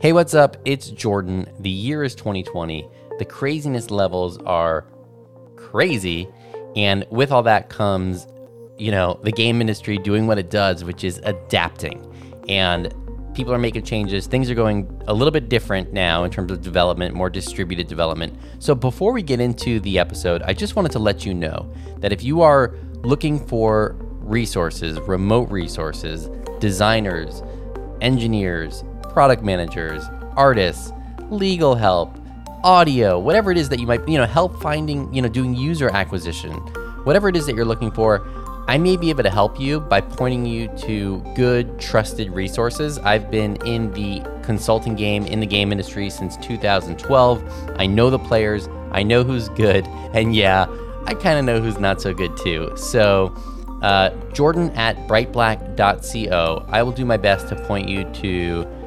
Hey, what's up? It's Jordan. The year is 2020. The craziness levels are crazy. And with all that comes, you know, the game industry doing what it does, which is adapting. And people are making changes. Things are going a little bit different now in terms of development, more distributed development. So before we get into the episode, I just wanted to let you know that if you are looking for resources, remote resources, designers, engineers, product managers, artists, legal help, audio, whatever it is that you might, you know, help finding, you know, doing user acquisition, whatever it is that you're looking for, I may be able to help you by pointing you to good, trusted resources. I've been in the consulting game, in the game industry since 2012. I know the players, I know who's good, and yeah, I kind of know who's not so good too. So, uh, Jordan at brightblack.co. I will do my best to point you to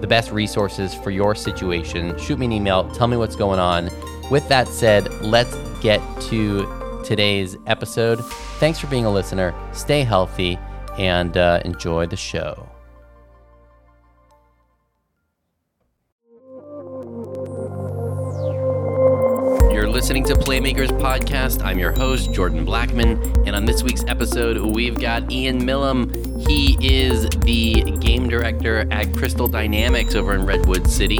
the best resources for your situation. Shoot me an email, tell me what's going on. With that said, let's get to today's episode. Thanks for being a listener. Stay healthy and uh, enjoy the show. Listening to Playmakers Podcast. I'm your host, Jordan Blackman. And on this week's episode, we've got Ian Milham. He is the game director at Crystal Dynamics over in Redwood City.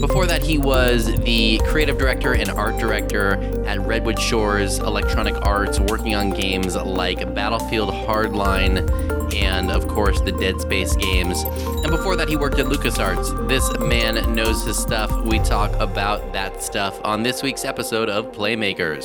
Before that, he was the creative director and art director at Redwood Shores Electronic Arts, working on games like Battlefield Hardline and, of course, the Dead Space games. And before that, he worked at LucasArts. This man knows his stuff. We talk about that stuff on this week's episode of Playmakers.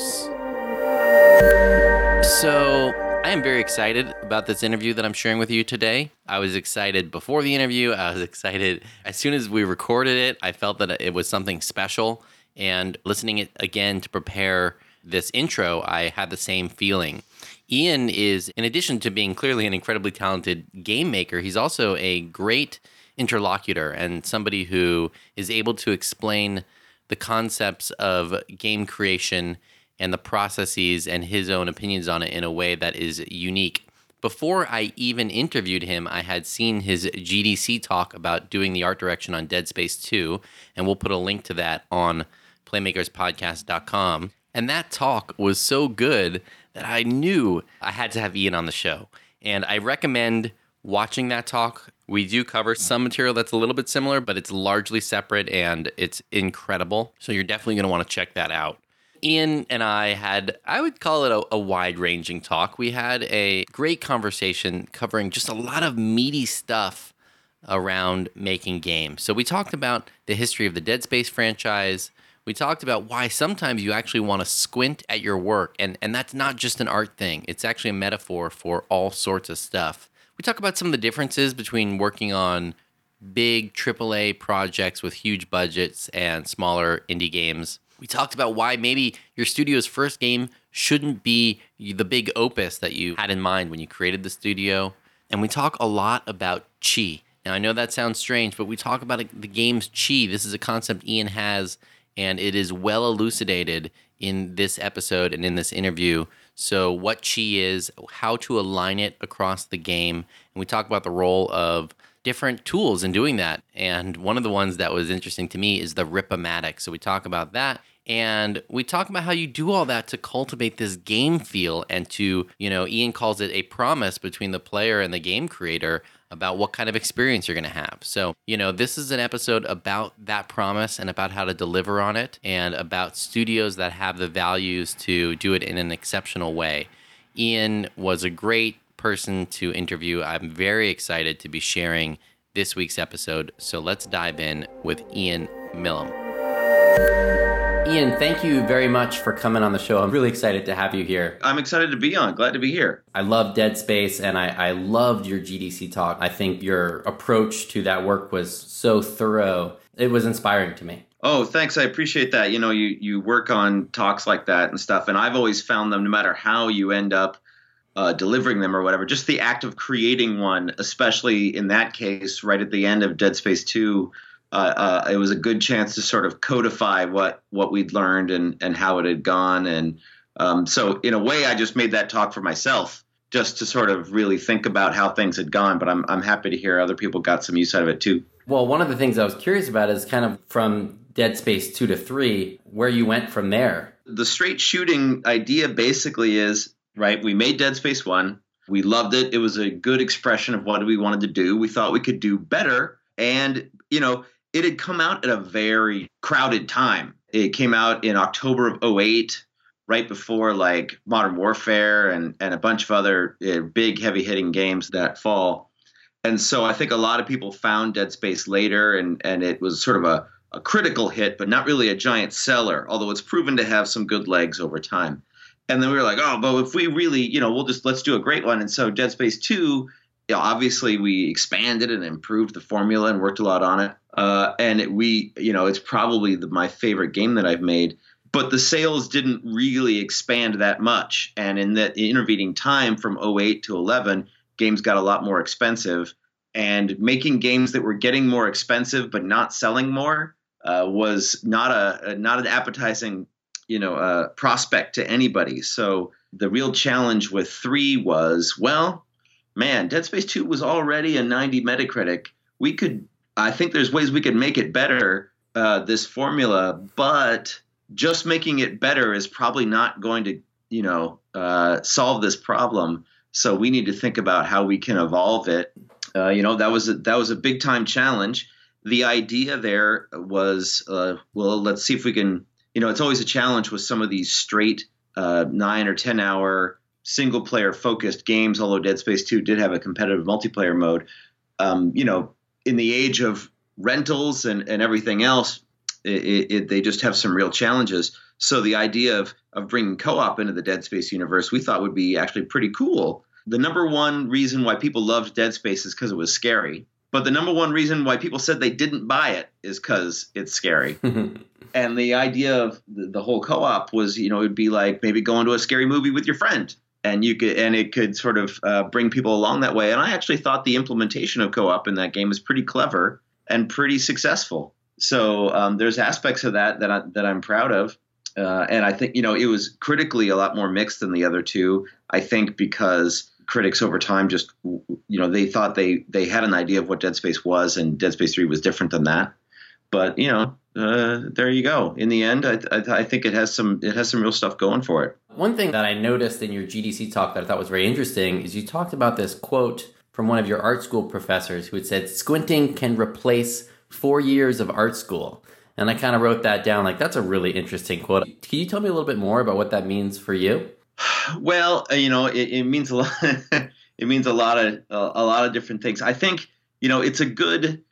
So, I am very excited about this interview that I'm sharing with you today. I was excited before the interview. I was excited as soon as we recorded it. I felt that it was something special. And listening it again to prepare this intro, I had the same feeling. Ian is, in addition to being clearly an incredibly talented game maker, he's also a great interlocutor and somebody who is able to explain the concepts of game creation and the processes and his own opinions on it in a way that is unique. Before I even interviewed him, I had seen his GDC talk about doing the art direction on Dead Space 2, and we'll put a link to that on playmakerspodcast.com. And that talk was so good that I knew I had to have Ian on the show. And I recommend watching that talk. We do cover some material that's a little bit similar, but it's largely separate and it's incredible. So you're definitely going to want to check that out. Ian and I had, I would call it a, a wide ranging talk. We had a great conversation covering just a lot of meaty stuff around making games. So we talked about the history of the Dead Space franchise. We talked about why sometimes you actually want to squint at your work, and, and that's not just an art thing, it's actually a metaphor for all sorts of stuff. We talk about some of the differences between working on big AAA projects with huge budgets and smaller indie games. We talked about why maybe your studio's first game shouldn't be the big opus that you had in mind when you created the studio. And we talk a lot about chi. Now, I know that sounds strange, but we talk about the game's chi. This is a concept Ian has, and it is well elucidated in this episode and in this interview. So, what chi is, how to align it across the game. And we talk about the role of different tools in doing that. And one of the ones that was interesting to me is the Rip-O-Matic. So, we talk about that. And we talk about how you do all that to cultivate this game feel and to, you know, Ian calls it a promise between the player and the game creator about what kind of experience you're going to have. So, you know, this is an episode about that promise and about how to deliver on it and about studios that have the values to do it in an exceptional way. Ian was a great person to interview. I'm very excited to be sharing this week's episode. So let's dive in with Ian Milham. Ian, thank you very much for coming on the show. I'm really excited to have you here. I'm excited to be on. Glad to be here. I love Dead Space and I, I loved your GDC talk. I think your approach to that work was so thorough. It was inspiring to me. Oh, thanks. I appreciate that. You know, you, you work on talks like that and stuff, and I've always found them, no matter how you end up uh, delivering them or whatever, just the act of creating one, especially in that case, right at the end of Dead Space 2 uh, uh, it was a good chance to sort of codify what what we'd learned and and how it had gone. And um, so, in a way, I just made that talk for myself, just to sort of really think about how things had gone. But I'm I'm happy to hear other people got some use out of it too. Well, one of the things I was curious about is kind of from Dead Space 2 to 3, where you went from there. The straight shooting idea basically is right, we made Dead Space 1. We loved it. It was a good expression of what we wanted to do. We thought we could do better. And, you know, it had come out at a very crowded time. It came out in October of 08, right before like Modern Warfare and, and a bunch of other uh, big, heavy hitting games that fall. And so I think a lot of people found Dead Space later, and, and it was sort of a, a critical hit, but not really a giant seller, although it's proven to have some good legs over time. And then we were like, oh, but if we really, you know, we'll just let's do a great one. And so Dead Space 2, you know, obviously we expanded and improved the formula and worked a lot on it. Uh, and it, we, you know, it's probably the, my favorite game that I've made. But the sales didn't really expand that much. And in that intervening time from 08 to 11, games got a lot more expensive. And making games that were getting more expensive but not selling more uh, was not a, not an appetizing you know uh, prospect to anybody. So the real challenge with three was well, man, Dead Space Two was already a 90 Metacritic. We could I think there's ways we could make it better uh, this formula, but just making it better is probably not going to you know uh, solve this problem. So we need to think about how we can evolve it. Uh, you know that was a, that was a big time challenge the idea there was uh, well let's see if we can you know it's always a challenge with some of these straight uh, nine or ten hour single player focused games although dead space 2 did have a competitive multiplayer mode. Um, you know in the age of rentals and, and everything else it, it, they just have some real challenges. So the idea of, of bringing co-op into the dead space universe we thought would be actually pretty cool. The number one reason why people loved dead space is because it was scary. But the number one reason why people said they didn't buy it is because it's scary. and the idea of the, the whole co-op was, you know, it'd be like maybe going to a scary movie with your friend, and you could, and it could sort of uh, bring people along that way. And I actually thought the implementation of co-op in that game was pretty clever and pretty successful. So um, there's aspects of that that I, that I'm proud of. Uh, and I think you know it was critically a lot more mixed than the other two. I think because critics over time just you know they thought they they had an idea of what Dead Space was, and Dead Space Three was different than that. But you know, uh, there you go. In the end, I, I, I, think it has some it has some real stuff going for it. One thing that I noticed in your GDC talk that I thought was very interesting is you talked about this quote from one of your art school professors who had said squinting can replace four years of art school. And I kind of wrote that down like that's a really interesting quote. Can you tell me a little bit more about what that means for you? Well, uh, you know, it, it means a lot. it means a lot of a lot of different things. I think you know it's a good.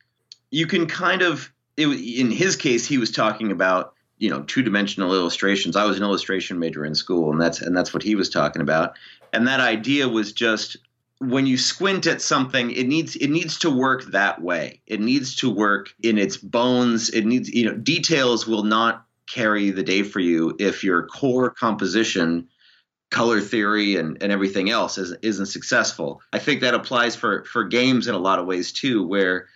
You can kind of it, in his case, he was talking about you know two dimensional illustrations. I was an illustration major in school, and that's and that's what he was talking about. And that idea was just when you squint at something, it needs it needs to work that way. It needs to work in its bones. It needs you know details will not carry the day for you if your core composition color theory and, and everything else is, isn't successful. I think that applies for, for games in a lot of ways too, where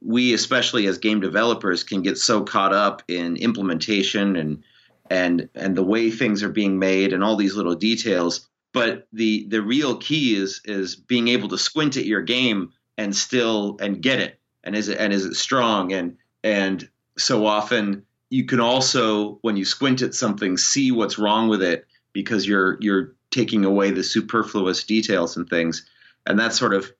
we, especially as game developers, can get so caught up in implementation and and and the way things are being made and all these little details. But the the real key is is being able to squint at your game and still and get it. And is it and is it strong? And and so often you can also, when you squint at something, see what's wrong with it because you're you're taking away the superfluous details and things and that's sort of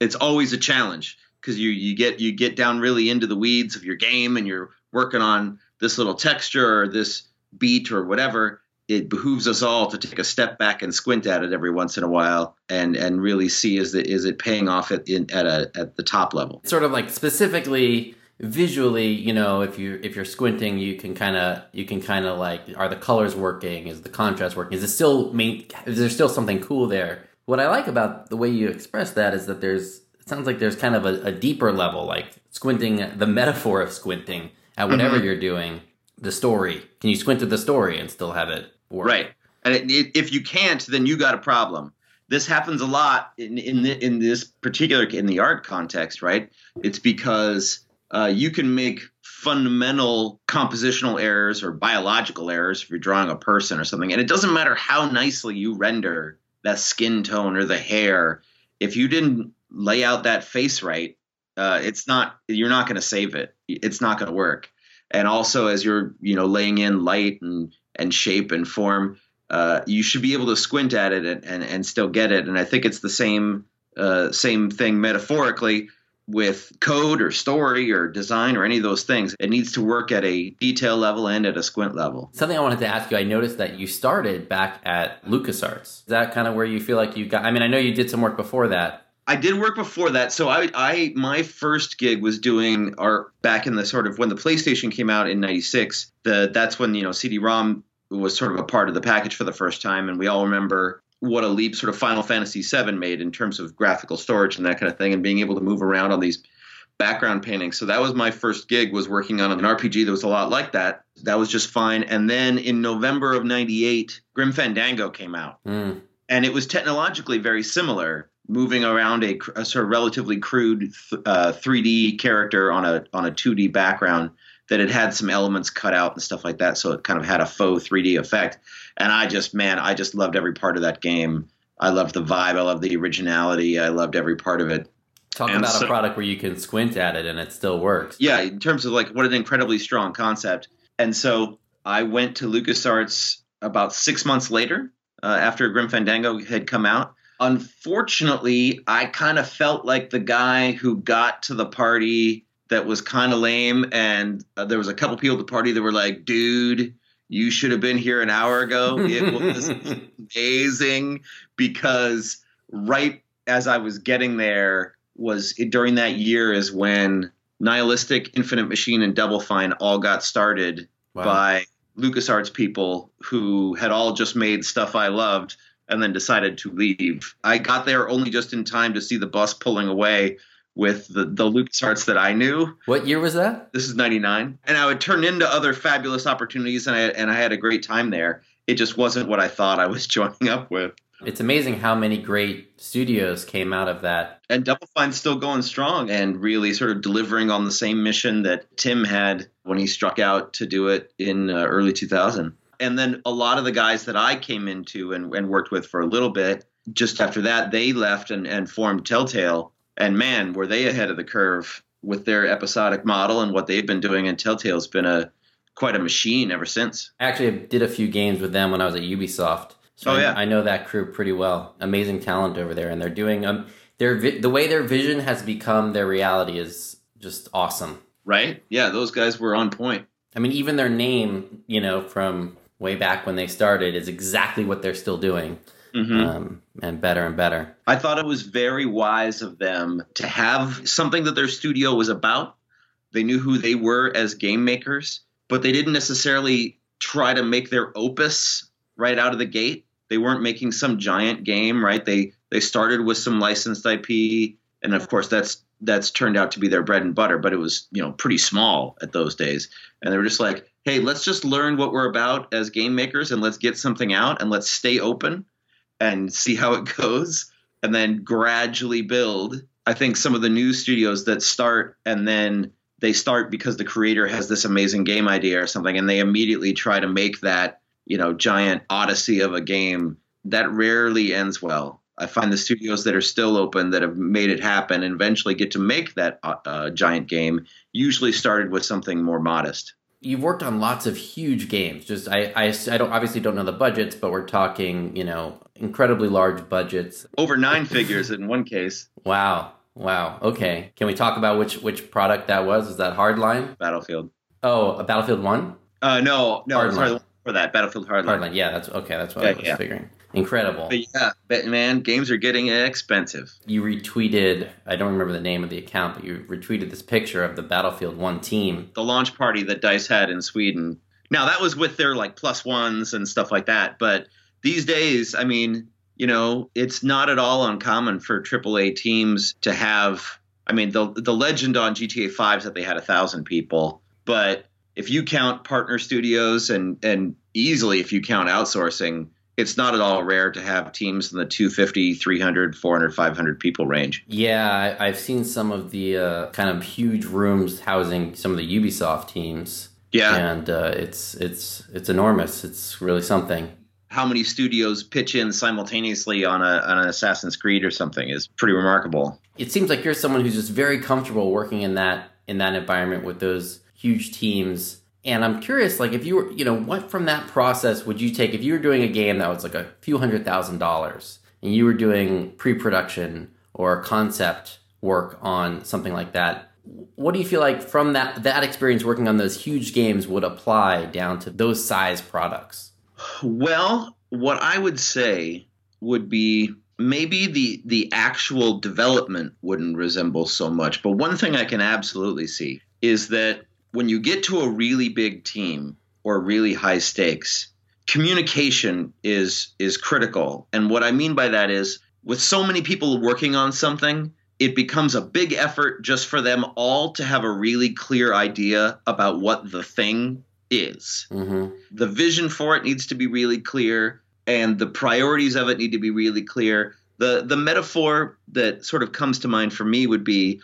it's always a challenge because you you get you get down really into the weeds of your game and you're working on this little texture or this beat or whatever it behooves us all to take a step back and squint at it every once in a while and and really see is it is it paying off at in, at a at the top level sort of like specifically visually, you know, if you if you're squinting, you can kind of you can kind of like are the colors working? Is the contrast working? Is it still main? Is there still something cool there? What I like about the way you express that is that there's sounds like there's kind of a, a deeper level, like squinting, the metaphor of squinting at whatever mm-hmm. you're doing. The story. Can you squint at the story and still have it work? Right. And it, it, if you can't, then you got a problem. This happens a lot in in the, in this particular in the art context, right? It's because uh, you can make fundamental compositional errors or biological errors if you're drawing a person or something. And it doesn't matter how nicely you render that skin tone or the hair. If you didn't lay out that face right, Uh, it's not you're not going to save it. It's not going to work. And also, as you're you know laying in light and and shape and form, uh, you should be able to squint at it and, and, and still get it. And I think it's the same uh, same thing metaphorically with code or story or design or any of those things. It needs to work at a detail level and at a squint level. Something I wanted to ask you, I noticed that you started back at LucasArts. Is that kind of where you feel like you got I mean, I know you did some work before that. I did work before that. So I, I my first gig was doing art back in the sort of when the PlayStation came out in 96. The that's when, you know, CD-ROM was sort of a part of the package for the first time and we all remember what a leap sort of Final Fantasy VII made in terms of graphical storage and that kind of thing, and being able to move around on these background paintings. So that was my first gig was working on an RPG that was a lot like that. That was just fine. And then in November of 98, Grim Fandango came out. Mm. And it was technologically very similar, moving around a, a sort of relatively crude uh, 3D character on a on a 2D background that it had some elements cut out and stuff like that. So it kind of had a faux 3D effect and I just man, I just loved every part of that game. I loved the vibe. I loved the originality. I loved every part of it. Talk and about so, a product where you can squint at it and it still works. Yeah, in terms of like what an incredibly strong concept. And so I went to LucasArts about six months later uh, after Grim Fandango had come out. Unfortunately, I kind of felt like the guy who got to the party that was kind of lame, and uh, there was a couple people at the party that were like, "Dude, you should have been here an hour ago. It was amazing because right as I was getting there was during that year is when Nihilistic, Infinite Machine, and Double Fine all got started wow. by LucasArts people who had all just made stuff I loved and then decided to leave. I got there only just in time to see the bus pulling away with the, the LucasArts that I knew. What year was that? This is 99. And I would turn into other fabulous opportunities, and I, and I had a great time there. It just wasn't what I thought I was joining up with. It's amazing how many great studios came out of that. And Double Fine's still going strong and really sort of delivering on the same mission that Tim had when he struck out to do it in uh, early 2000. And then a lot of the guys that I came into and, and worked with for a little bit, just after that, they left and, and formed Telltale and man, were they ahead of the curve with their episodic model and what they've been doing. And Telltale's been a quite a machine ever since. I actually, I did a few games with them when I was at Ubisoft. So oh, I, yeah. I know that crew pretty well. Amazing talent over there, and they're doing um their vi- the way their vision has become their reality is just awesome. Right? Yeah, those guys were on point. I mean, even their name, you know, from way back when they started, is exactly what they're still doing mm-hmm. um, and better and better. I thought it was very wise of them to have something that their studio was about. They knew who they were as game makers, but they didn't necessarily try to make their opus right out of the gate. They weren't making some giant game, right? They they started with some licensed IP, and of course that's that's turned out to be their bread and butter, but it was, you know, pretty small at those days. And they were just like, hey, let's just learn what we're about as game makers and let's get something out and let's stay open and see how it goes and then gradually build. I think some of the new studios that start and then they start because the creator has this amazing game idea or something and they immediately try to make that, you know, giant odyssey of a game that rarely ends well. I find the studios that are still open that have made it happen and eventually get to make that uh, uh giant game usually started with something more modest you've worked on lots of huge games. Just I, I, I don't obviously don't know the budgets, but we're talking you know incredibly large budgets. Over nine figures in one case. Wow. Wow. Okay. Can we talk about which which product that was? Is that Hardline? Battlefield. Oh, a Battlefield One? Uh, no, no. Hardline. Sorry, for that Battlefield Hardline. Hardline. Yeah, that's okay. That's what yeah, I was yeah. figuring. Incredible. But yeah, but man, games are getting expensive. You retweeted, I don't remember the name of the account, but you retweeted this picture of the Battlefield 1 team. The launch party that DICE had in Sweden. Now, that was with their like plus ones and stuff like that. But these days, I mean, you know, it's not at all uncommon for AAA teams to have. I mean, the the legend on GTA 5 is that they had a thousand people, but if you count partner studios and and easily if you count outsourcing, it's not at all rare to have teams in the 250 300 400 500 people range. Yeah I, have seen some of the uh, kind of huge rooms housing some of the ubisoft teams. Yeah. And uh, it's it's it's enormous. It's really something. How many studios pitch in simultaneously on, a, on an Assassin's Creed or something is pretty remarkable. It seems like you're someone who's just very comfortable working in that in that environment with those huge teams. And I'm curious, like if you were, you know, what from that process would you take if you were doing a game that was like a few hundred thousand dollars and you were doing pre-production or concept work on something like that? What do you feel like from that that experience working on those huge games would apply down to those size products? Well, what I would say would be maybe the the actual development wouldn't resemble so much, but one thing I can absolutely see is that when you get to a really big team or really high stakes, communication is is critical. And what I mean by that is with so many people working on something, it becomes a big effort just for them all to have a really clear idea about what the thing is. Mm-hmm. The vision for it needs to be really clear, and the priorities of it need to be really clear. The the metaphor that sort of comes to mind for me would be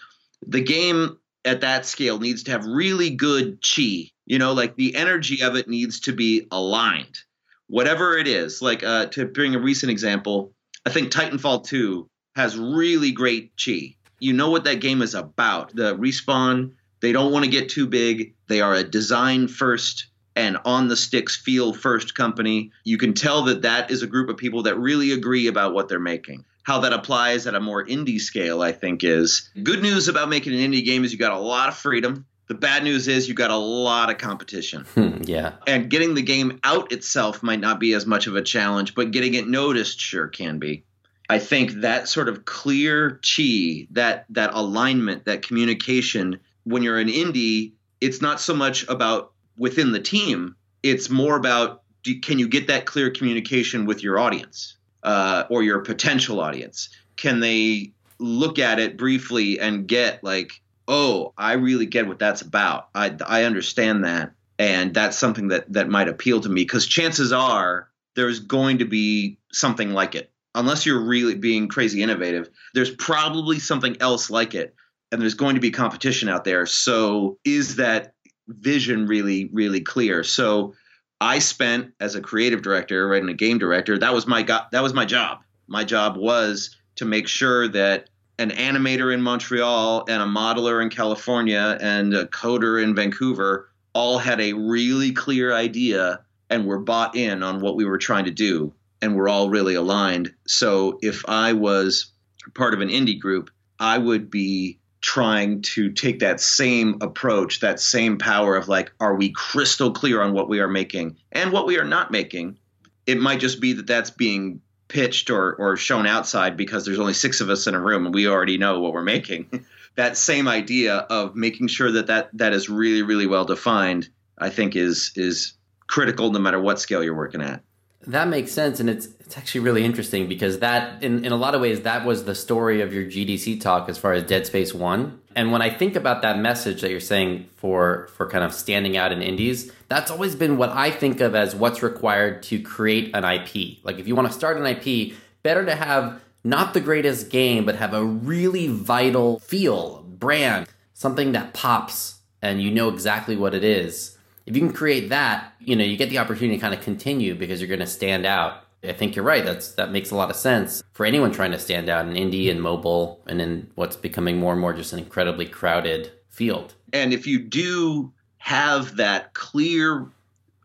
the game at that scale needs to have really good chi. You know, like the energy of it needs to be aligned. Whatever it is, like uh, to bring a recent example, I think Titanfall 2 has really great chi. You know what that game is about. The respawn they don't want to get too big. They are a design first and on the sticks feel first company. You can tell that that is a group of people that really agree about what they're making. How that applies at a more indie scale, I think, is good news about making an indie game is you got a lot of freedom. The bad news is you got a lot of competition. Hmm, yeah. And getting the game out itself might not be as much of a challenge, but getting it noticed sure can be. I think that sort of clear chi, that that alignment, that communication when you're an indie, it's not so much about within the team. It's more about do, can you get that clear communication with your audience uh, or your potential audience? Can they look at it briefly and get like, oh, I really get what that's about. I, I understand that. And that's something that, that might appeal to me because chances are there's going to be something like it. Unless you're really being crazy innovative, there's probably something else like it and there's going to be competition out there. So is that vision really, really clear? So I spent as a creative director right, and a game director, that was my go- that was my job. My job was to make sure that an animator in Montreal and a modeler in California and a coder in Vancouver all had a really clear idea and were bought in on what we were trying to do and we're all really aligned. So if I was part of an indie group, I would be trying to take that same approach, that same power of like, are we crystal clear on what we are making and what we are not making? It might just be that that's being pitched or, or shown outside because there's only six of us in a room and we already know what we're making. that same idea of making sure that, that that is really, really well defined, I think is is critical no matter what scale you're working at. That makes sense, and it's it's actually really interesting because that, in, in a lot of ways, that was the story of your GDC talk as far as Dead Space One. And when I think about that message that you're saying for for kind of standing out in indies, that's always been what I think of as what's required to create an IP. Like if you want to start an IP, better to have not the greatest game, but have a really vital feel, brand, something that pops, and you know exactly what it is if you can create that, you know, you get the opportunity to kind of continue because you're going to stand out. I think you're right. That's that makes a lot of sense for anyone trying to stand out in indie and mobile and in what's becoming more and more just an incredibly crowded field. And if you do have that clear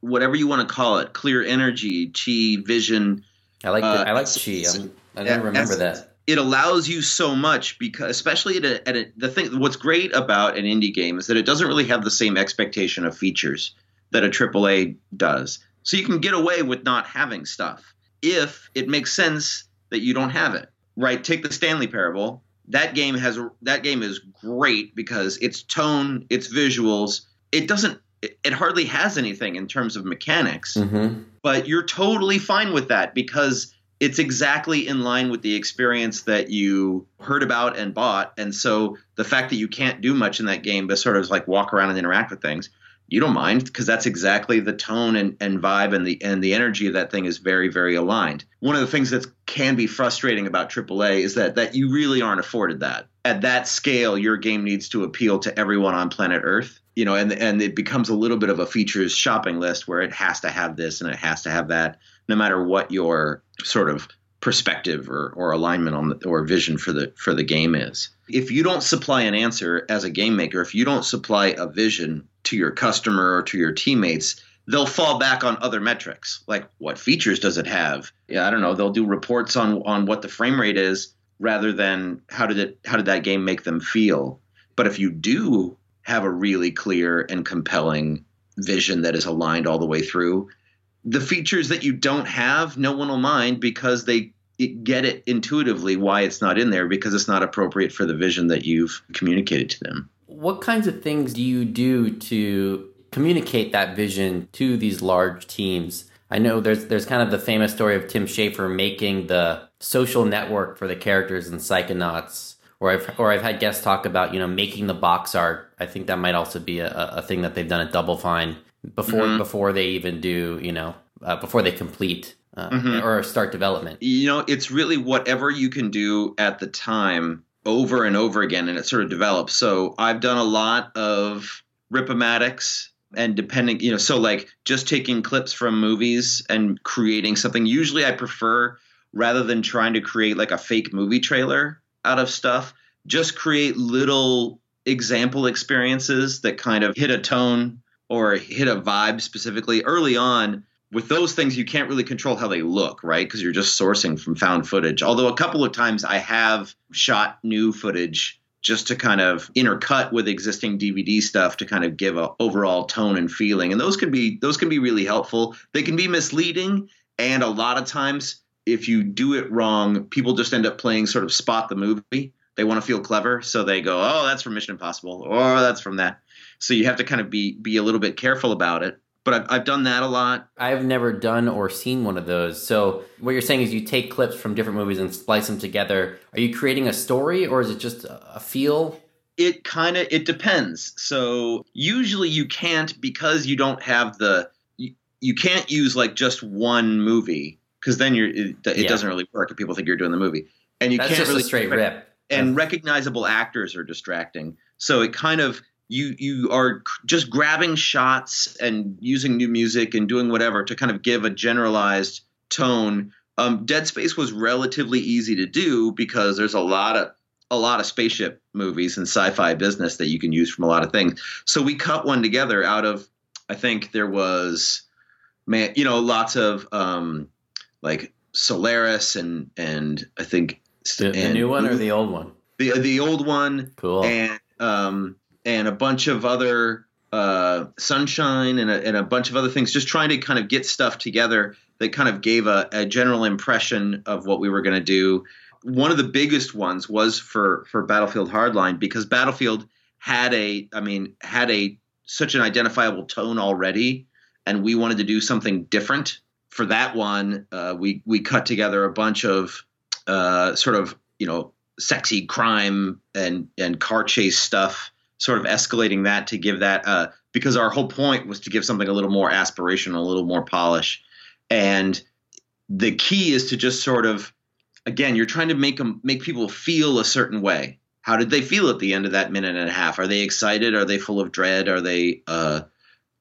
whatever you want to call it, clear energy, chi, vision. I like uh, I like chi. I'm, I do not remember that. It allows you so much because, especially at, a, at a, the thing. What's great about an indie game is that it doesn't really have the same expectation of features that a AAA does. So you can get away with not having stuff if it makes sense that you don't have it. Right? Take the Stanley Parable. That game has that game is great because its tone, its visuals, it doesn't it, hardly has anything in terms of mechanics. Mm-hmm. But you're totally fine with that because it's exactly in line with the experience that you heard about and bought. And so the fact that you can't do much in that game, but sort of like walk around and interact with things, you don't mind because that's exactly the tone and, and vibe and the and the energy of that thing is very very aligned. One of the things that can be frustrating about AAA is that that you really aren't afforded that at that scale. Your game needs to appeal to everyone on planet Earth, you know, and and it becomes a little bit of a features shopping list where it has to have this and it has to have that. no matter what your sort of perspective or, or alignment on the, or vision for the for the game is. If you don't supply an answer as a game maker, if you don't supply a vision to your customer or to your teammates, they'll fall back on other metrics like what features does it have? Yeah, I don't know. They'll do reports on on what the frame rate is rather than how did it how did that game make them feel. But if you do have a really clear and compelling vision that is aligned all the way through, the features that you don't have, no one will mind because they get it intuitively why it's not in there because it's not appropriate for the vision that you've communicated to them. What kinds of things do you do to communicate that vision to these large teams? I know there's there's kind of the famous story of Tim Schafer making the social network for the characters in Psychonauts, or I've or I've had guests talk about you know making the box art. I think that might also be a, a thing that they've done at Double Fine before mm-hmm. before they even do you know uh, before they complete uh, mm-hmm. or start development. You know, it's really whatever you can do at the time over and over again, and it sort of develops. So I've done a lot of ripomatics and depending, you know, so like just taking clips from movies and creating something. Usually, I prefer rather than trying to create like a fake movie trailer out of stuff, just create little example experiences that kind of hit a tone or hit a vibe specifically early on with those things you can't really control how they look right? Because you're just sourcing from found footage. Although a couple of times i have shot new footage just to kind of intercut with existing dvd stuff to kind of give a overall tone and feeling. And those can be those can be really helpful. They can be misleading. And a lot of times if you do it wrong people just end up playing sort of spot the movie. They want to feel clever so they go oh that's from mission impossible or oh, that's from that so you have to kind of be be a little bit careful about it. But I've, I've done that a lot. I've never done or seen one of those. So what you're saying is you take clips from different movies and splice them together. Are you creating a story or is it just a feel? It kind of it depends. So usually you can't because you don't have the you, you can't use like just one movie because then you're it, it yeah. doesn't really work if people think you're doing the movie and you That's can't really straight rip. And recognizable actors are distracting. So it kind of you you are just grabbing shots and using new music and doing whatever to kind of give a generalized tone. Um, Dead Space was relatively easy to do because there's a lot of a lot of spaceship movies and sci-fi business that you can use from a lot of things. So we cut one together out of I think there was man, you know, lots of um, like Solaris and and I think the, and, the new one or the old one. The the old one. Cool. And um, and a bunch of other uh, sunshine and a, and a, bunch of other things, just trying to kind of get stuff together that kind of gave a, a general impression of what we were going to do. One of the biggest ones was for for Battlefield Hardline because Battlefield had a, I mean, had a such an identifiable tone already, and we wanted to do something different. For that one, uh, we we cut together a bunch of uh, sort of you know sexy crime and and car chase stuff sort of escalating that to give that uh, because our whole point was to give something a little more aspirational, a little more polish, and the key is to just sort of again you're trying to make them make people feel a certain way. How did they feel at the end of that minute and a half? Are they excited? Are they full of dread? Are they uh,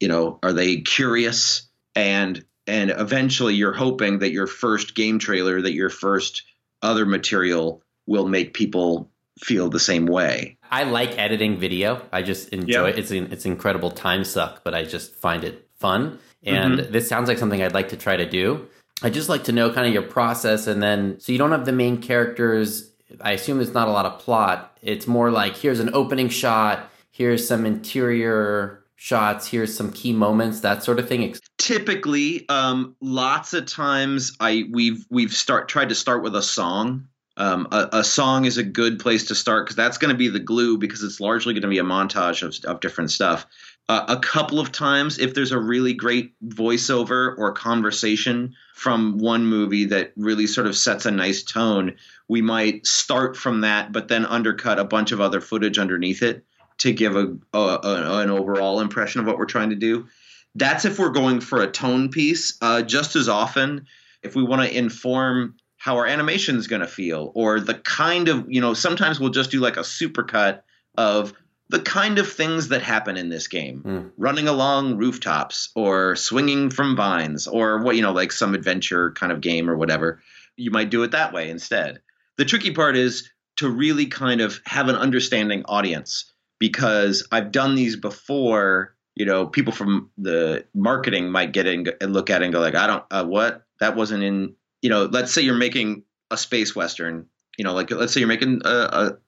you know are they curious? And and eventually you're hoping that your first game trailer, that your first other material will make people feel the same way. I like editing video. I just enjoy it. It's an, it's incredible time suck, but I just find it fun. And mm-hmm. this sounds like something I'd like to try to do. I just like to know kind of your process and then so you don't have the main characters. I assume there's not a lot of plot. It's more like here's an opening shot, here's some interior shots, here's some key moments, that sort of thing. Typically, um, lots of times I we've we've start tried to start with a song um, a, a, song is a good place to start because that's going to be the glue because it's largely going to be a montage of, of different stuff. Uh, a couple of times, if there's a really great voiceover or conversation from one movie that really sort of sets a nice tone, we might start from that, but then undercut a bunch of other footage underneath it to give a, a, a an overall impression of what we're trying to do. That's if we're going for a tone piece. Uh, just as often, if we want to inform how our animation is going to feel or the kind of you know sometimes we'll just do like a supercut of the kind of things that happen in this game. Mm. running along rooftops or swinging from vines or what you know like some adventure kind of game or whatever. You might do it that way instead. The tricky part is to really kind of have an understanding audience because i've done these before you know people from the marketing might get in and look at it and go like i don't uh, what? That wasn't in you know let's say you're making a space western you know like let's say you're making a, a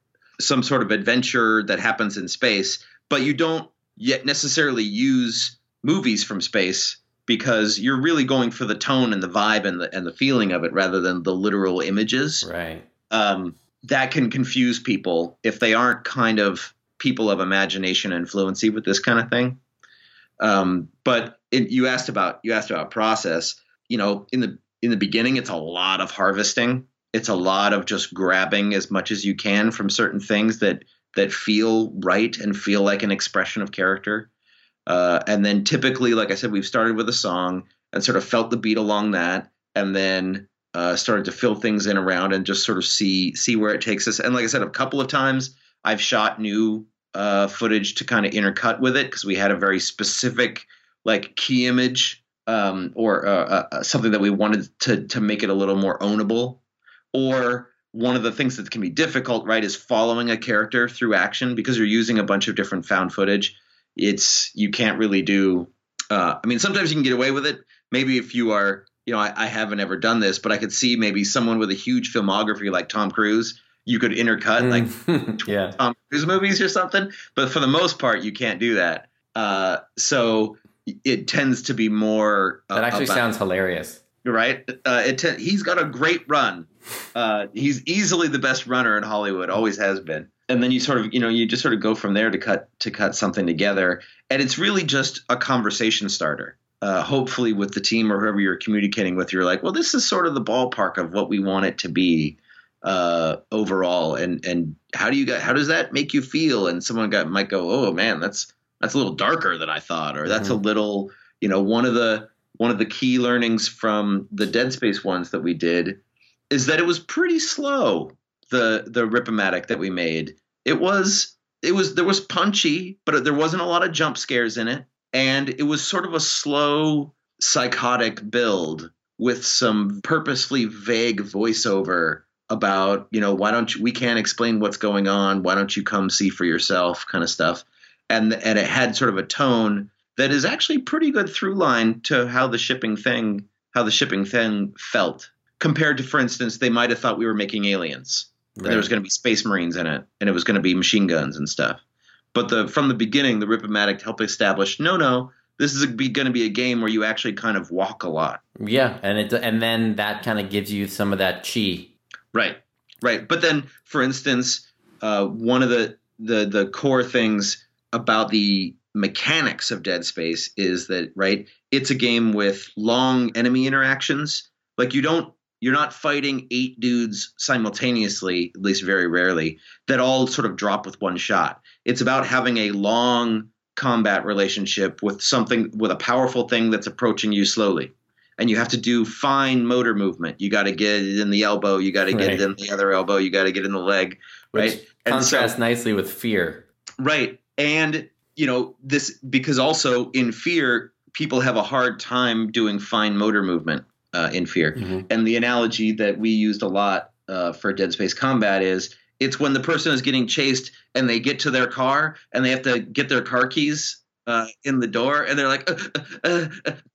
some sort of adventure that happens in space, but you don't yet necessarily use movies from space because you're really going for the tone and the vibe and the and the feeling of it rather than the literal images. Right. Um, that can confuse people if they aren't kind of people of imagination and fluency with this kind of thing. Um, but it, you asked about you asked about process. You know, in the in the beginning, it's a lot of harvesting it's a lot of just grabbing as much as you can from certain things that that feel right and feel like an expression of character. Uh, and then typically, like I said, we've started with a song and sort of felt the beat along that, and then uh, started to fill things in around and just sort of see see where it takes us. And like I said, a couple of times I've shot new uh, footage to kind of intercut with it because we had a very specific like key image um, or uh, uh, something that we wanted to to make it a little more ownable or one of the things that can be difficult, right, is following a character through action because you're using a bunch of different found footage. It's you can't really do. Uh, I mean, sometimes you can get away with it. Maybe if you are, you know, I, I haven't ever done this, but I could see maybe someone with a huge filmography like Tom Cruise. You could intercut like yeah. Tom Cruise movies or something, but for the most part, you can't do that. Uh, so it tends to be more. Uh, That actually about- sounds hilarious. right? Uh, it te- he's got a great run. Uh, he's easily the best runner in Hollywood, always has been. And then you sort of, you know, you just sort of go from there to cut to cut something together, and it's really just a conversation starter. Uh, hopefully, with the team or whoever you're communicating with, you're like, well, this is sort of the ballpark of what we want it to be uh, overall, and and how do you get, how does that make you feel? And someone got might go, oh man, that's that's a little darker than I thought, or that's a mm-hmm. little, you know, one of the one of the key learnings from the Dead Space ones that we did is that it was pretty slow. The the Ripomatic that we made, it was it was there was punchy, but there wasn't a lot of jump scares in it, and it was sort of a slow psychotic build with some purposely vague voiceover about you know why don't you we can't explain what's going on. Why don't you come see for yourself kind of stuff and and it had sort of a tone that is actually pretty good through line to how the shipping thing how the shipping thing felt compared to for instance they might have thought we were making aliens and there was going to be space marines in it and it was going to be machine guns and stuff but the from the beginning the ripomatic helped establish no no this is going to be a game where you actually kind of walk a lot Yeah, and it and then that kind of gives you some of that chi. Right, right. But then, for instance, uh, one of the, the the core things about the mechanics of Dead Space is that right, it's a game with long enemy interactions. Like you don't, you're not fighting eight dudes simultaneously, at least very rarely, that all sort of drop with one shot. It's about having a long combat relationship with something with a powerful thing that's approaching you slowly and you have to do fine motor movement. You got to get it in the elbow, you got to get Right. it in the other elbow, you got to get in the leg, Which right? And so- nicely with fear. right. And you know this because also in fear, people have a hard time doing fine motor movement uh, in fear. Mhm. And the analogy that we used a lot uh, for Dead Space Combat is it's when the person is getting chased and they get to their car and they have to get their car keys uh, in the door and they're like, uh, uh,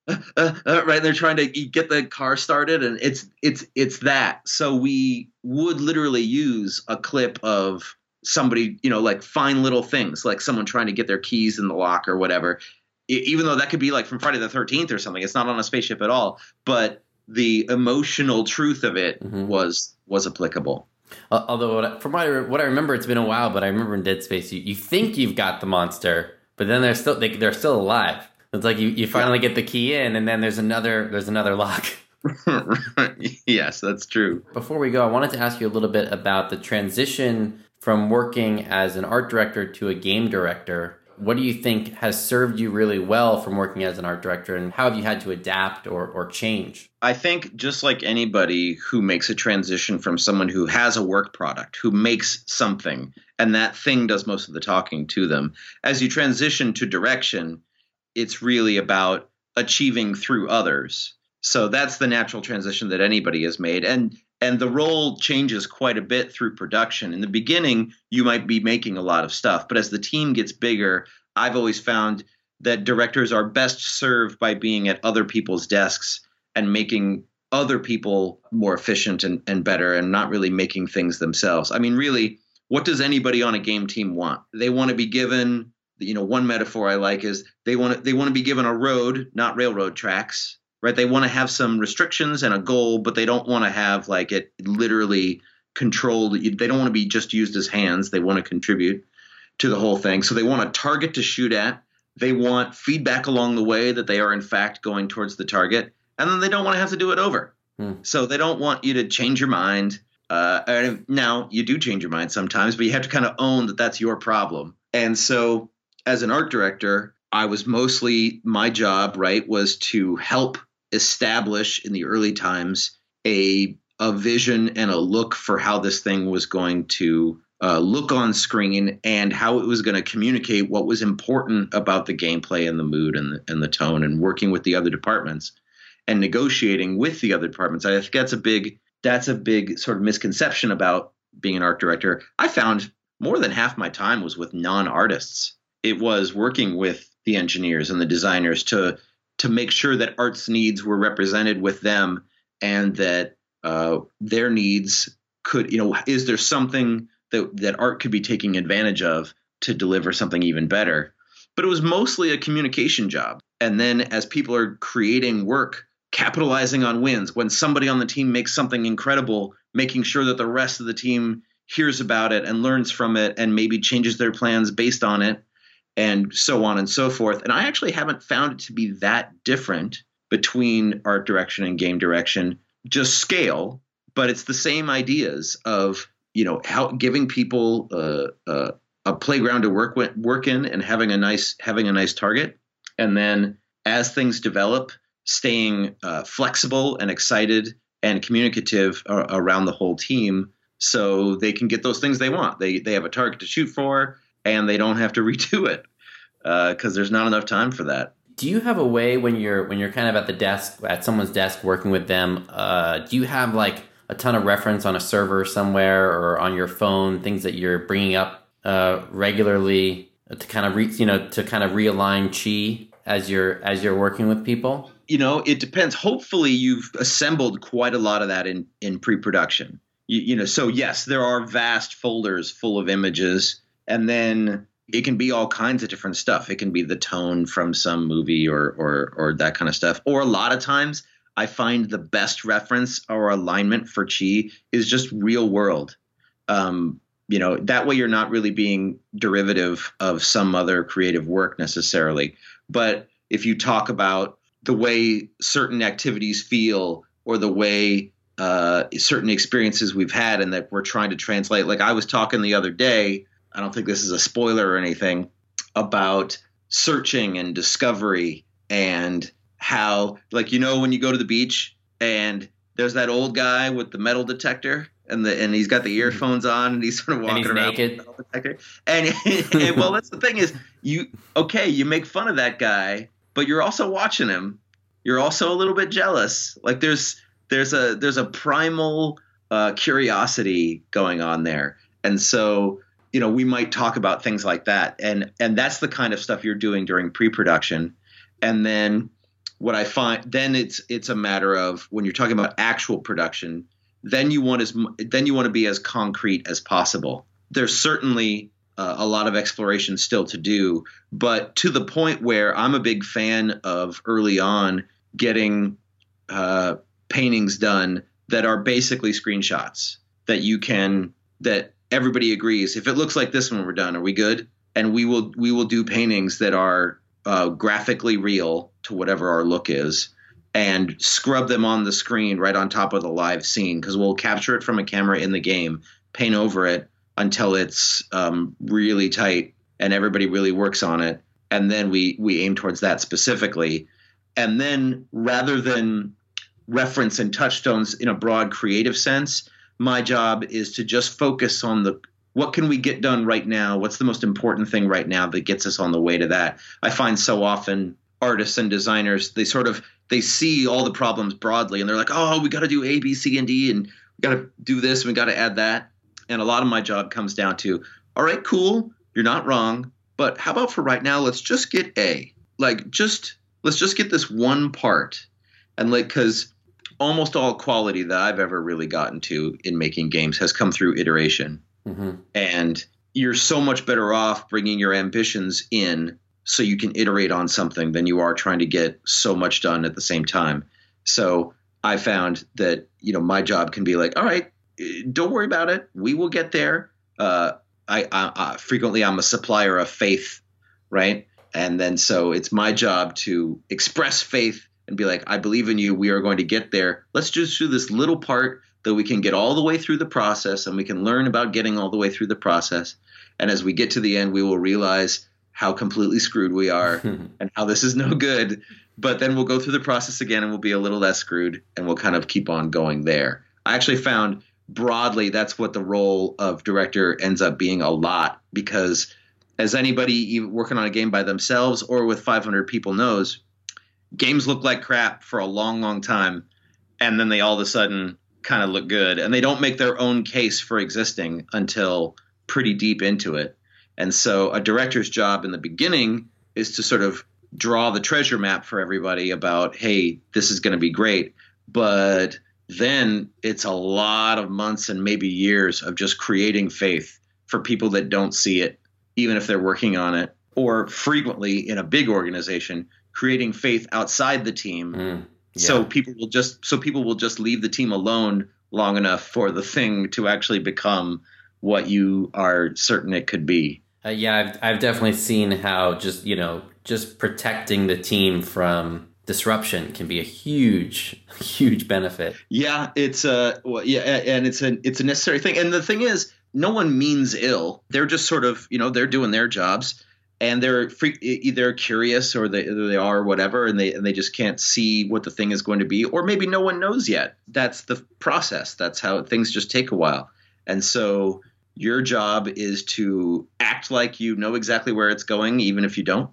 uh, uh, uh, right? They're trying to get the car started and it's it's it's that. So we would literally use a clip of somebody, you know, like fine little things, like someone trying to get their keys in the lock or whatever. Even though that could be like from Friday the Thirteenth or something, it's not on a spaceship at all. But the emotional truth of it Mhm. was was applicable. Al- Although, what I- from what I, what I remember, it's been a while, but I remember in Dead Space, you, you think you've got the monster, but then they're still they, they're still alive. It's like you, you finally get the key in, and then there's another there's another lock. yes, that's true. Before we go, I wanted to ask you a little bit about the transition from working as an art director to a game director. What do you think has served you really well from working as an art director, and how have you had to adapt or, or change? I think just like anybody who makes a transition from someone who has a work product, who makes something, and that thing does most of the talking to them. As you transition to direction, it's really about achieving through others. So that's the natural transition that anybody has made. And and the role changes quite a bit through production. In the beginning, you might be making a lot of stuff, but as the team gets bigger, I've always found that directors are best served by being at other people's desks and making other people more efficient and, and better and not really making things themselves. I mean, really, what does anybody on a game team want? They want to be given, you know, one metaphor I like is they want to, they want to be given a road, not railroad tracks, right? They want to have some restrictions and a goal, but they don't want to have like it literally controlled. They don't want to be just used as hands. They want to contribute to the whole thing. So they want a target to shoot at. They want feedback along the way that they are in fact going towards the target, and then they don't want to have to do it over. Hmm. So they don't want you to change your mind. Uh, now you do change your mind sometimes, but you have to kind of own that that's your problem. And so, as an art director, I was mostly my job, right, was to help establish in the early times a a vision and a look for how this thing was going to uh, look on screen and how it was going to communicate what was important about the gameplay and the mood and the, and the tone and working with the other departments and negotiating with the other departments. I think that's a big that's a big sort of misconception about being an art director. I found more than half my time was with non-artists. It was working with the engineers and the designers to to make sure that art's needs were represented with them and that uh, their needs could you know is there something that that art could be taking advantage of to deliver something even better? But it was mostly a communication job. And then as people are creating work capitalizing on wins when somebody on the team makes something incredible making sure that the rest of the team hears about it and learns from it and maybe changes their plans based on it and so on and so forth. And i actually haven't found it to be that different between art direction and game direction just scale but it's the same ideas of you know, how giving people uh, uh, a playground to work with, work in and having a nice having a nice target, and then as things develop, staying uh, flexible and excited and communicative around the whole team, so they can get those things they want. They they have a target to shoot for, and they don't have to redo it because uh, there's not enough time for that do you have a way when you're when you're kind of at the desk at someone's desk working with them uh, do you have like a ton of reference on a server somewhere or on your phone, things that you're bringing up uh, regularly to kind of re, you know to kind of realign chi as you're as you're working with people. You know, it depends. Hopefully, you've assembled quite a lot of that in in pre-production. You, you know, so yes, there are vast folders full of images, and then it can be all kinds of different stuff. It can be the tone from some movie or or or that kind of stuff. Or a lot of times I find the best reference or alignment for chi is just real world. Um, you know, that way you're not really being derivative of some other creative work necessarily. But if you talk about the way certain activities feel or the way uh, certain experiences we've had and that we're trying to translate, like I was talking the other day, I don't think this is a spoiler or anything, about searching and discovery and how like you know when you go to the beach and there's that old guy with the metal detector and the and he's got the earphones on and he's sort of walking around naked. with the metal detector. And, and well that's the thing is you okay, you make fun of that guy, but you're also watching him. You're also a little bit jealous. Like there's there's a there's a primal uh, curiosity going on there. And so you know we might talk about things like that and and that's the kind of stuff you're doing during pre-production and then what I find then it's it's a matter of when you're talking about actual production, then you want as then you want to be as concrete as possible. There's certainly uh, a lot of exploration still to do, but to the point where I'm a big fan of early on getting uh, paintings done that are basically screenshots that you can that everybody agrees if it looks like this when we're done. Are we good? And we will we will do paintings that are uh, graphically real to whatever our look is and scrub them on the screen right on top of the live scene because we'll capture it from a camera in the game, paint over it until it's um, really tight and everybody really works on it, and then we we aim towards that specifically, and then rather than reference and touchstones in a broad creative sense, my job is to just focus on the what can we get done right now? What's the most important thing right now that gets us on the way to that? I find so often artists and designers they sort of they see all the problems broadly and they're like, oh, we got to do A, B, C, and D, and we got to do this, and we got to add that. And a lot of my job comes down to, all right, cool, you're not wrong, but how about for right now, let's just get A. Like, just let's just get this one part, and like, because almost all quality that I've ever really gotten to in making games has come through iteration, mm-hmm. and you're so much better off bringing your ambitions in so you can iterate on something than you are trying to get so much done at the same time. So I found that you know my job can be like, all right, don't worry about it, we will get there. Uh, I, I, I frequently I'm a supplier of faith, right? And then so it's my job to express faith and be like, I believe in you. We are going to get there. Let's just do this little part that we can get all the way through the process and we can learn about getting all the way through the process. And as we get to the end, we will realize how completely screwed we are and how this is no good. But then we'll go through the process again and we'll be a little less screwed and we'll kind of keep on going there. I actually found broadly that's what the role of director ends up being a lot because as anybody working on a game by themselves or with 500 people knows, games look like crap for a long, long time. And then they all of a sudden kind of look good. And they don't make their own case for existing until pretty deep into it. And so a director's job in the beginning is to sort of draw the treasure map for everybody about, hey, this is going to be great. But then it's a lot of months and maybe years of just creating faith for people that don't see it, even if they're working on it. Or frequently in a big organization, creating faith outside the team. Mm, yeah. So people will just so people will just leave the team alone long enough for the thing to actually become what you are certain it could be. Uh, yeah, I've I've definitely seen how just you know just protecting the team from disruption can be a huge huge benefit. Yeah, it's a well, yeah, and it's a it's a necessary thing. And the thing is, no one means ill. They're just sort of you know they're doing their jobs and they're free, either curious or they they are whatever, and they and they just can't see what the thing is going to be, or maybe no one knows yet. That's the process. That's how things just take a while, and so your job is to act like you know exactly where it's going, even if you don't,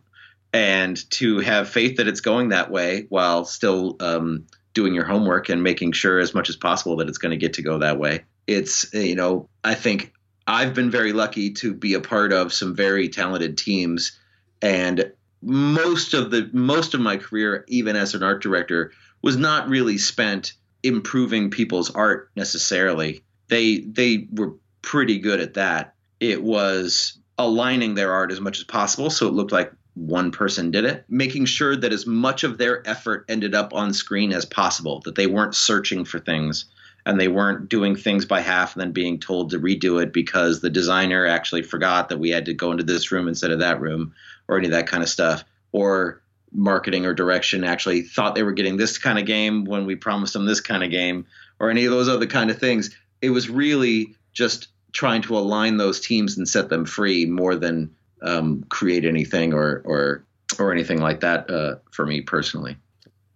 and to have faith that it's going that way while still um, doing your homework and making sure as much as possible that it's going to get to go that way. It's, you know, I think I've been very lucky to be a part of some very talented teams. And most of the most of my career, even as an art director, was not really spent improving people's art necessarily. They they were pretty good at that. It was aligning their art as much as possible so it looked like one person did it, making sure that as much of their effort ended up on screen as possible, that they weren't searching for things and they weren't doing things by half and then being told to redo it because the designer actually forgot that we had to go into this room instead of that room or any of that kind of stuff. Or marketing or direction actually thought they were getting this kind of game when we promised them this kind of game or any of those other kind of things. It was really just trying to align those teams and set them free more than um, create anything or or or anything like that uh, for me personally.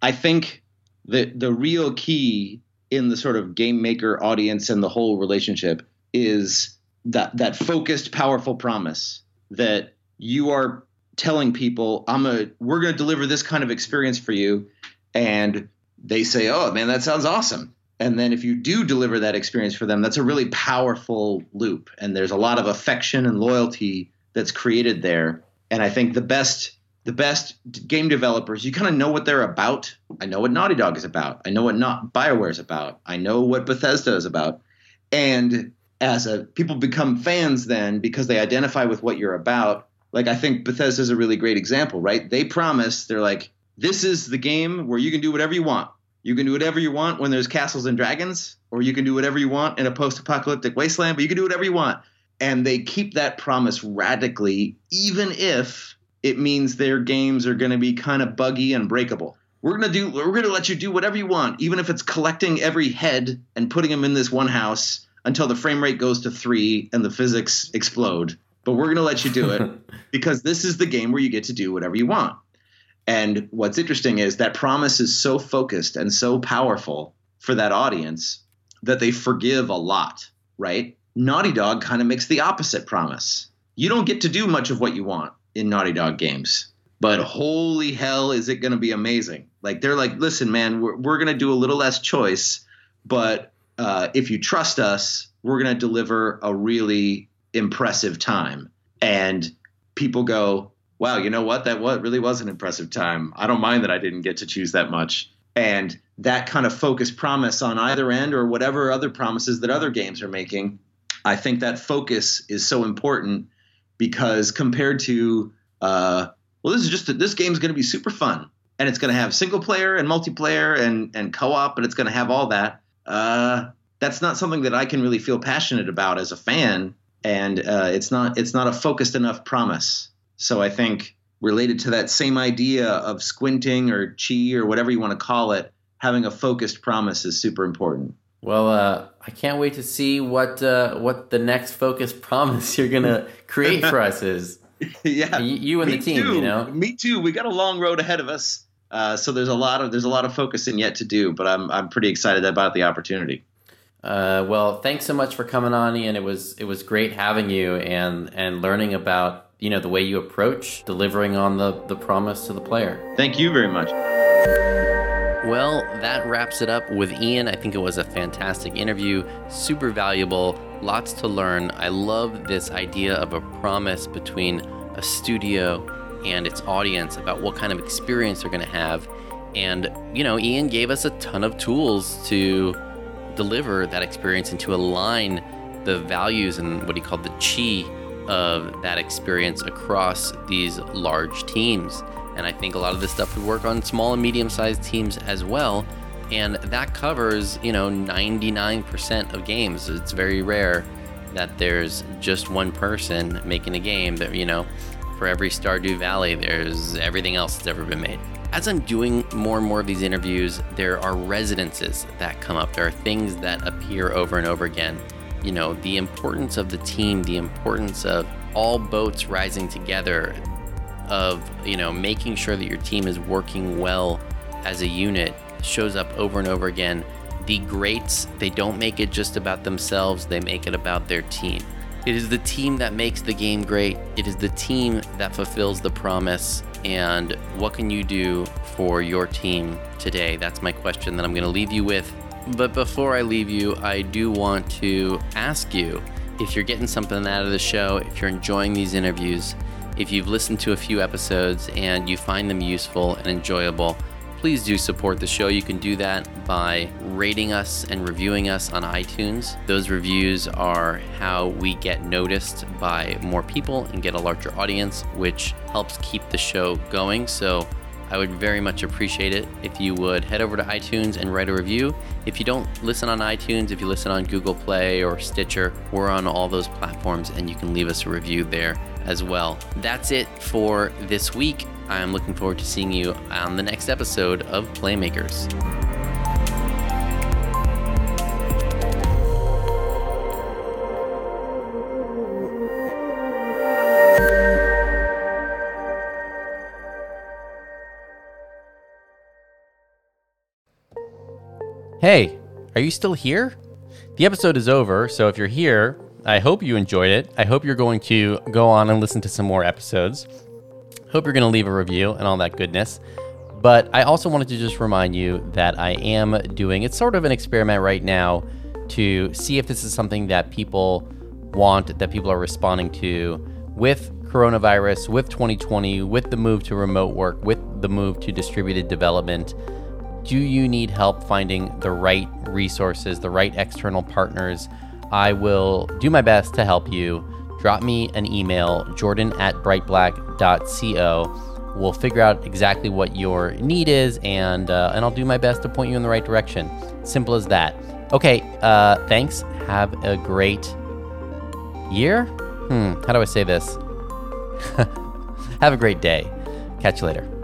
I think that the real key in the sort of game maker audience and the whole relationship is that that focused, powerful promise that you are telling people, "I'm a we're going to deliver this kind of experience for you," and they say, "Oh man, that sounds awesome." And then if you do deliver that experience for them, that's a really powerful loop, and there's a lot of affection and loyalty that's created there. And I think the best the best game developers, you kind of know what they're about. I know what Naughty Dog is about. I know what not BioWare is about. I know what Bethesda is about. And as a people become fans then because they identify with what you're about. Like I think Bethesda is a really great example, right? They promise they're like, this is the game where you can do whatever you want. You can do whatever you want when there's castles and dragons, or you can do whatever you want in a post-apocalyptic wasteland, but you can do whatever you want and they keep that promise radically, even if it means their games are going to be kind of buggy and breakable. We're gonna do. We're gonna let you do whatever you want, even if it's collecting every head and putting them in this one house until the frame rate goes to three and the physics explode. But we're gonna let you do it because this is the game where you get to do whatever you want. And what's interesting is that promise is so focused and so powerful for that audience that they forgive a lot, right? Naughty Dog kind of makes the opposite promise. You don't get to do much of what you want in Naughty Dog games, but holy hell, is it going to be amazing! Like they're like, listen, man, we're, we're going to do a little less choice, but uh, if you trust us, we're going to deliver a really impressive time. And people go, wow, you know what? That what really was an impressive time. I don't mind that I didn't get to choose that much. And that kind of focused promise on either end or whatever other promises that other games are making, I think that focus is so important because compared to, uh, well, this is just this game's going to be super fun and it's going to have single player and multiplayer and and co-op and it's going to have all that. Uh, that's not something that I can really feel passionate about as a fan, and uh, it's not it's not a focused enough promise. So I think related to that same idea of squinting or chi or whatever you want to call it, having a focused promise is super important. Well, uh, I can't wait to see what uh, what the next focus promise you're gonna create for us is. yeah, you, you and the team. Too. You know, me too. We got a long road ahead of us. Uh, so there's a lot of there's a lot of focusing yet to do, but I'm I'm pretty excited about the opportunity. Uh, well, thanks so much for coming on, Ian. It was it was great having you and and learning about you know the way you approach delivering on the the promise to the player. Thank you very much. Well, that wraps it up with Ian. I think it was a fantastic interview, super valuable, lots to learn. I love this idea of a promise between a studio and its audience about what kind of experience they're going to have. And, you know, Ian gave us a ton of tools to deliver that experience and to align the values and what he called the chi of that experience across these large teams. And I think a lot of this stuff would work on small and medium sized teams as well. And that covers, you know, 99% of games. It's very rare that there's just one person making a game that, you know, for every Stardew Valley, there's everything else that's ever been made. As I'm doing more and more of these interviews, there are residences that come up. There are things that appear over and over again. You know, the importance of the team, the importance of all boats rising together, of, you know, making sure that your team is working well as a unit shows up over and over again. The greats, they don't make it just about themselves, they make it about their team. It is the team that makes the game great. It is the team that fulfills the promise. And what can you do for your team today? That's my question that I'm going to leave you with. But before I leave you, I do want to ask you if you're getting something out of the show, if you're enjoying these interviews, if you've listened to a few episodes and you find them useful and enjoyable, please do support the show. You can do that by rating us and reviewing us on iTunes. Those reviews are how we get noticed by more people and get a larger audience, which helps keep the show going. So I would very much appreciate it if you would head over to iTunes and write a review. If you don't listen on iTunes, if you listen on Google Play or Stitcher, we're on all those platforms and you can leave us a review there as well. That's it for this week. I'm looking forward to seeing you on the next episode of Playmakers. Hey, are you still here? The episode is over, so if you're here, I hope you enjoyed it. I hope you're going to go on and listen to some more episodes. Hope you're going to leave a review and all that goodness. But I also wanted to just remind you that I am doing it's sort of an experiment right now to see if this is something that people want, that people are responding to with coronavirus, with 2020, with the move to remote work, with the move to distributed development. Do you need help finding the right resources, the right external partners? I will do my best to help you. Drop me an email, jordan at brightblack.co. We'll figure out exactly what your need is, and uh, and I'll do my best to point you in the right direction. Simple as that. Okay, uh, thanks. Have a great year. Hmm, how do I say this? Have a great day. Catch you later.